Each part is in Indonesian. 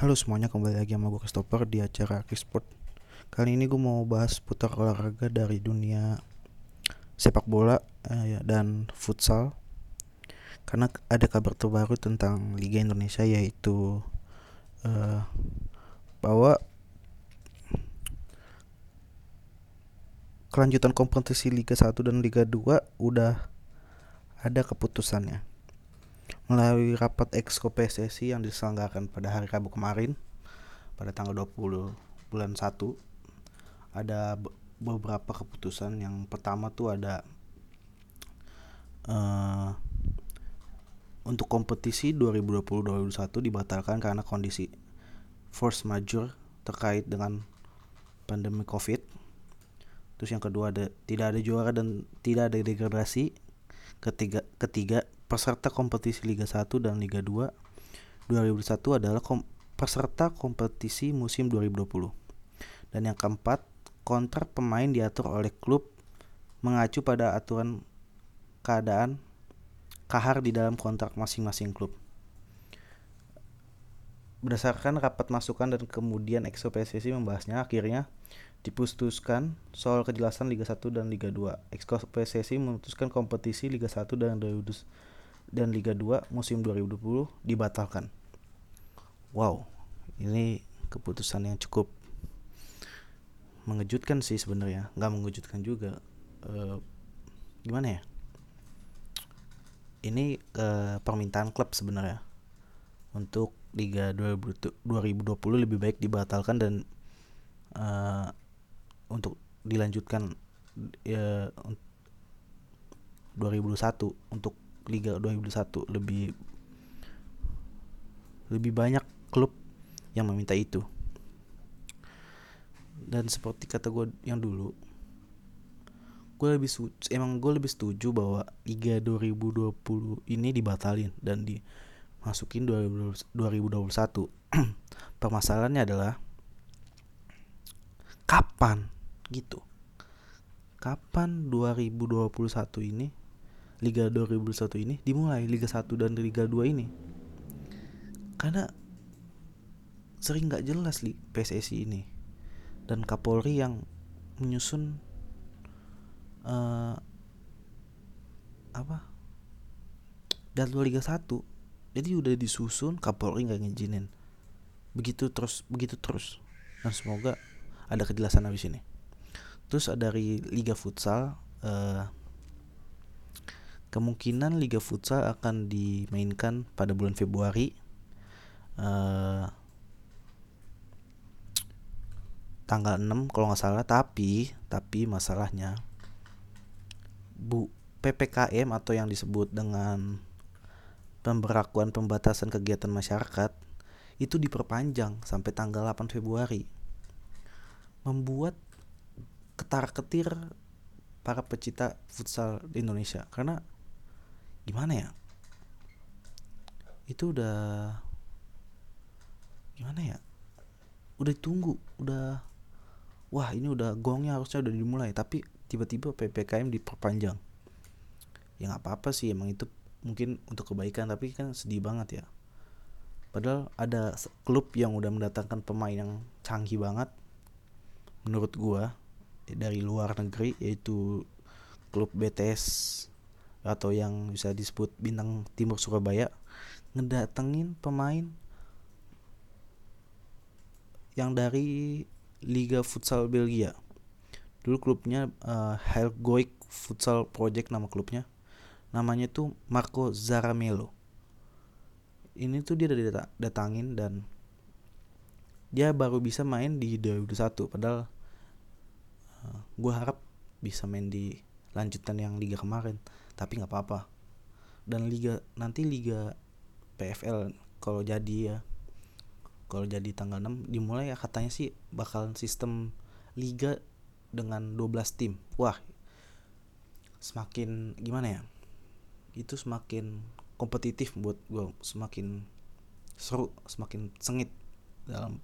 Halo semuanya, kembali lagi sama gue Christopher di acara Kisport Kali ini gue mau bahas putar olahraga dari dunia sepak bola eh, ya, dan futsal. Karena ada kabar terbaru tentang Liga Indonesia yaitu eh, Bahwa kelanjutan kompetisi Liga 1 dan Liga 2 udah ada keputusannya melalui rapat exco PSSI yang diselenggarakan pada hari Rabu kemarin pada tanggal 20 bulan 1 ada beberapa keputusan. Yang pertama tuh ada uh, untuk kompetisi 2020-2021 dibatalkan karena kondisi force majeure terkait dengan pandemi covid. Terus yang kedua ada tidak ada juara dan tidak ada degradasi. Ketiga ketiga peserta kompetisi Liga 1 dan Liga 2 2021 adalah kom peserta kompetisi musim 2020. Dan yang keempat, kontrak pemain diatur oleh klub mengacu pada aturan keadaan kahar di dalam kontrak masing-masing klub. Berdasarkan rapat masukan dan kemudian Exo PSSI membahasnya, akhirnya diputuskan soal kejelasan Liga 1 dan Liga 2. Exco PSSI memutuskan kompetisi Liga 1 dan 2021 dan Liga 2 musim 2020 dibatalkan. Wow, ini keputusan yang cukup mengejutkan sih sebenarnya, nggak mengejutkan juga. Uh, gimana ya? Ini uh, permintaan klub sebenarnya untuk Liga 2020 lebih baik dibatalkan dan uh, untuk dilanjutkan uh, 2021 untuk Liga 2021 lebih lebih banyak klub yang meminta itu. Dan seperti kata gue yang dulu gue lebih emang gue lebih setuju bahwa Liga 2020 ini dibatalin dan dimasukin 2021 permasalahannya adalah kapan gitu. Kapan 2021 ini Liga 2021 ini dimulai Liga 1 dan Liga 2 ini. Karena sering nggak jelas li PSSI ini. Dan Kapolri yang menyusun uh, apa jadwal Liga 1 jadi udah disusun Kapolri nggak ngizinin. Begitu terus begitu terus. Dan semoga ada kejelasan habis ini. Terus dari Liga Futsal uh, kemungkinan Liga Futsal akan dimainkan pada bulan Februari. Uh, tanggal 6 kalau nggak salah tapi tapi masalahnya Bu PPKM atau yang disebut dengan pemberlakuan pembatasan kegiatan masyarakat itu diperpanjang sampai tanggal 8 Februari. Membuat ketar-ketir para pecinta futsal di Indonesia. Karena gimana ya? Itu udah gimana ya? Udah ditunggu udah wah ini udah gongnya harusnya udah dimulai tapi tiba-tiba ppkm diperpanjang. Ya nggak apa-apa sih emang itu mungkin untuk kebaikan tapi kan sedih banget ya. Padahal ada klub yang udah mendatangkan pemain yang canggih banget menurut gua dari luar negeri yaitu klub BTS atau yang bisa disebut bintang timur Surabaya ngedatengin pemain yang dari Liga Futsal Belgia. Dulu klubnya uh, Helgoik Futsal Project nama klubnya. Namanya tuh Marco Zaramelo. Ini tuh dia udah datangin dan dia baru bisa main di 2021 padahal uh, eh, gue harap bisa main di lanjutan yang liga kemarin tapi nggak apa-apa. Dan liga nanti liga PFL kalau jadi ya kalau jadi tanggal 6 dimulai ya katanya sih bakal sistem liga dengan 12 tim. Wah semakin gimana ya? Itu semakin kompetitif buat gue semakin seru semakin sengit dalam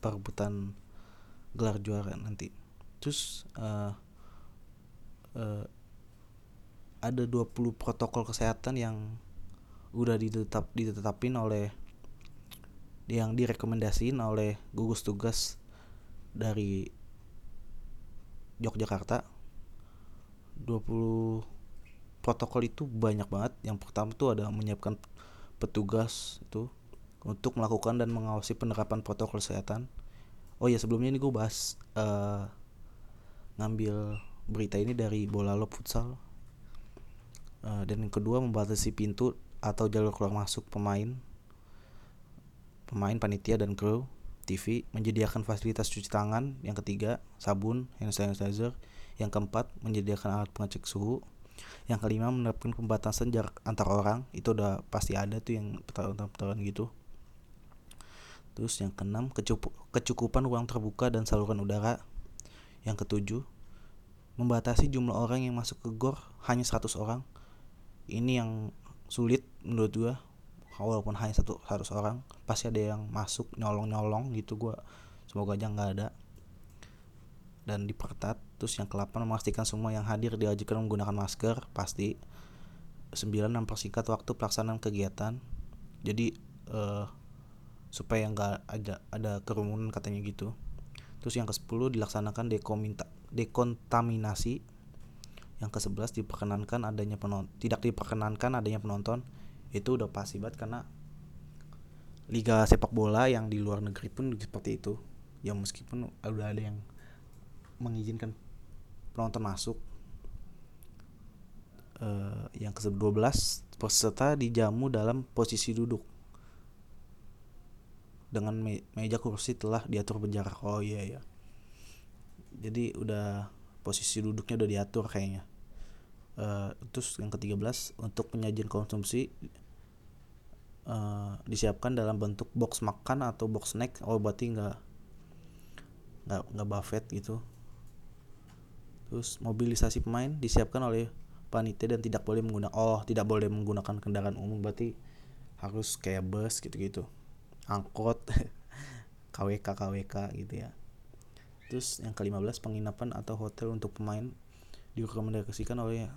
perebutan gelar juara nanti. Terus uh, uh, ada 20 protokol kesehatan yang udah ditetap ditetapin oleh yang direkomendasiin oleh gugus tugas dari Yogyakarta. 20 protokol itu banyak banget. Yang pertama tuh ada menyiapkan petugas itu untuk melakukan dan mengawasi penerapan protokol kesehatan. Oh ya sebelumnya ini gue bahas uh, ngambil berita ini dari bola lo futsal uh, dan yang kedua membatasi pintu atau jalur keluar masuk pemain. Pemain panitia dan kru TV menyediakan fasilitas cuci tangan yang ketiga sabun hand sanitizer yang keempat menyediakan alat pengecek suhu yang kelima menerapkan pembatasan jarak antar orang. Itu udah pasti ada tuh yang pertaruhan-pertaruhan gitu. Terus yang keenam kecukupan ruang terbuka dan saluran udara. Yang ketujuh membatasi jumlah orang yang masuk ke gor hanya 100 orang ini yang sulit menurut gua. Walaupun hanya satu harus orang pasti ada yang masuk nyolong nyolong gitu gua. Semoga aja nggak ada. Dan diperketat terus yang ke-8 memastikan semua yang hadir diajukan menggunakan masker pasti. 9 mempersingkat waktu pelaksanaan kegiatan. Jadi uh, supaya nggak ada ada kerumunan katanya gitu. Terus yang ke-10 dilaksanakan dekominta, dekontaminasi yang ke-11 diperkenankan adanya penonton tidak diperkenankan adanya penonton itu udah pasti banget karena liga sepak bola yang di luar negeri pun seperti itu. Ya meskipun udah ada yang mengizinkan penonton masuk. Uh, yang ke-12 peserta dijamu dalam posisi duduk. Dengan me meja kursi telah diatur berjarak oh iya ya jadi udah posisi duduknya udah diatur kayaknya uh, terus yang ke-13 untuk penyajian konsumsi uh, disiapkan dalam bentuk box makan atau box snack oh berarti nggak nggak nggak buffet gitu Terus mobilisasi pemain disiapkan oleh panitia dan tidak boleh menggunakan oh tidak boleh menggunakan kendaraan umum berarti harus kayak bus gitu-gitu. Angkot KWK KWK gitu ya. Terus yang ke-15 penginapan atau hotel untuk pemain direkomendasikan oleh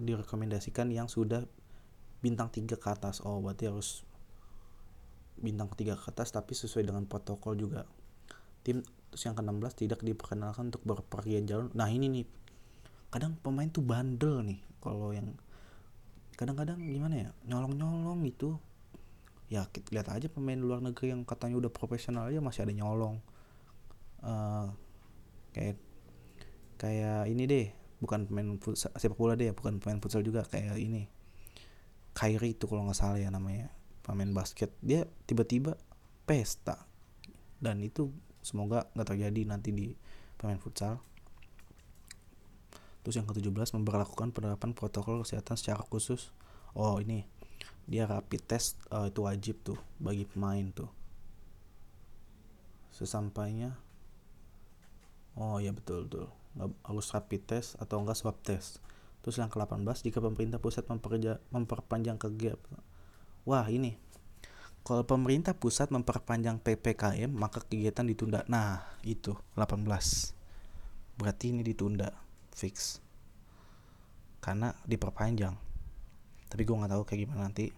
direkomendasikan yang sudah bintang 3 ke atas. Oh, berarti harus bintang 3 ke atas tapi sesuai dengan protokol juga. Tim terus yang ke-16 tidak diperkenalkan untuk berpergian jauh nah ini nih kadang pemain tuh bandel nih kalau yang kadang-kadang gimana ya nyolong-nyolong gitu ya kita lihat aja pemain luar negeri yang katanya udah profesional aja masih ada nyolong uh, kayak kayak ini deh bukan pemain futsal, sepak bola deh bukan pemain futsal juga kayak ini. Kyrie itu kalau nggak salah ya namanya pemain basket. Dia tiba-tiba pesta. Dan itu semoga nggak terjadi nanti di pemain futsal. Terus yang ke-17 memperlakukan penerapan protokol kesehatan secara khusus. Oh ini. Dia rapid test uh, itu wajib tuh bagi pemain tuh. Sesampainya oh ya betul betul harus rapid test atau enggak swab test terus yang ke-18 jika pemerintah pusat memperja, memperpanjang kegiatan wah ini kalau pemerintah pusat memperpanjang PPKM, maka kegiatan ditunda. Nah, itu 18. Berarti ini ditunda fix. Karena diperpanjang. Tapi gue nggak tahu kayak gimana nanti.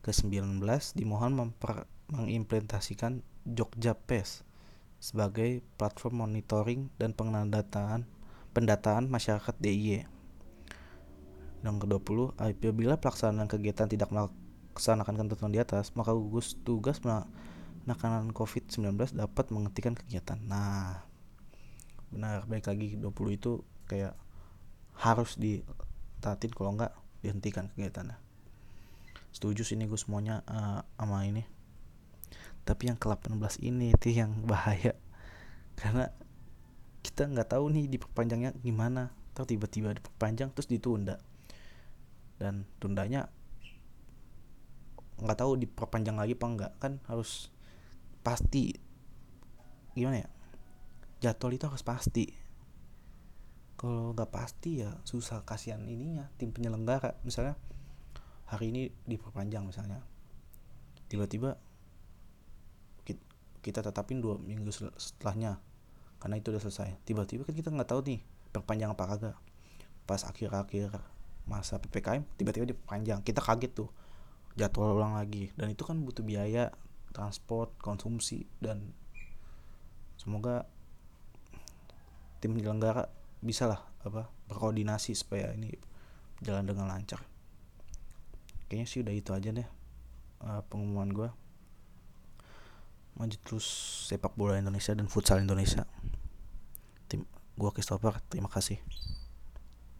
Ke-19 dimohon memper, mengimplementasikan Jogja PES sebagai platform monitoring dan pendataan pendataan masyarakat DIY. Yang ke-20, apabila pelaksanaan kegiatan tidak melaksanakan ketentuan di atas, maka gugus tugas penanganan COVID-19 dapat menghentikan kegiatan. Nah, benar baik lagi 20 itu kayak harus ditatin kalau enggak dihentikan kegiatannya. Setuju sini gue semuanya uh, sama ini. Tapi yang ke-18 ini itu yang bahaya. Karena kita nggak tahu nih diperpanjangnya gimana. Tahu tiba-tiba diperpanjang terus ditunda. Dan tundanya nggak tahu diperpanjang lagi apa enggak kan harus pasti gimana ya jadwal itu harus pasti kalau nggak pasti ya susah kasihan ininya tim penyelenggara misalnya hari ini diperpanjang misalnya tiba-tiba kita tetapin dua minggu setelahnya. Karena itu udah selesai. Tiba-tiba kan kita nggak tahu nih perpanjang apa kagak. Pas akhir-akhir masa ppkm tiba-tiba diperpanjang. Kita kaget tuh. Jadwal ulang lagi. Dan itu kan butuh biaya transport konsumsi dan semoga tim penyelenggara bisa lah apa berkoordinasi supaya ini jalan dengan lancar. Kayaknya sih udah itu aja deh uh, pengumuman gue maju terus sepak bola Indonesia dan futsal Indonesia. Tim gue Christopher terima kasih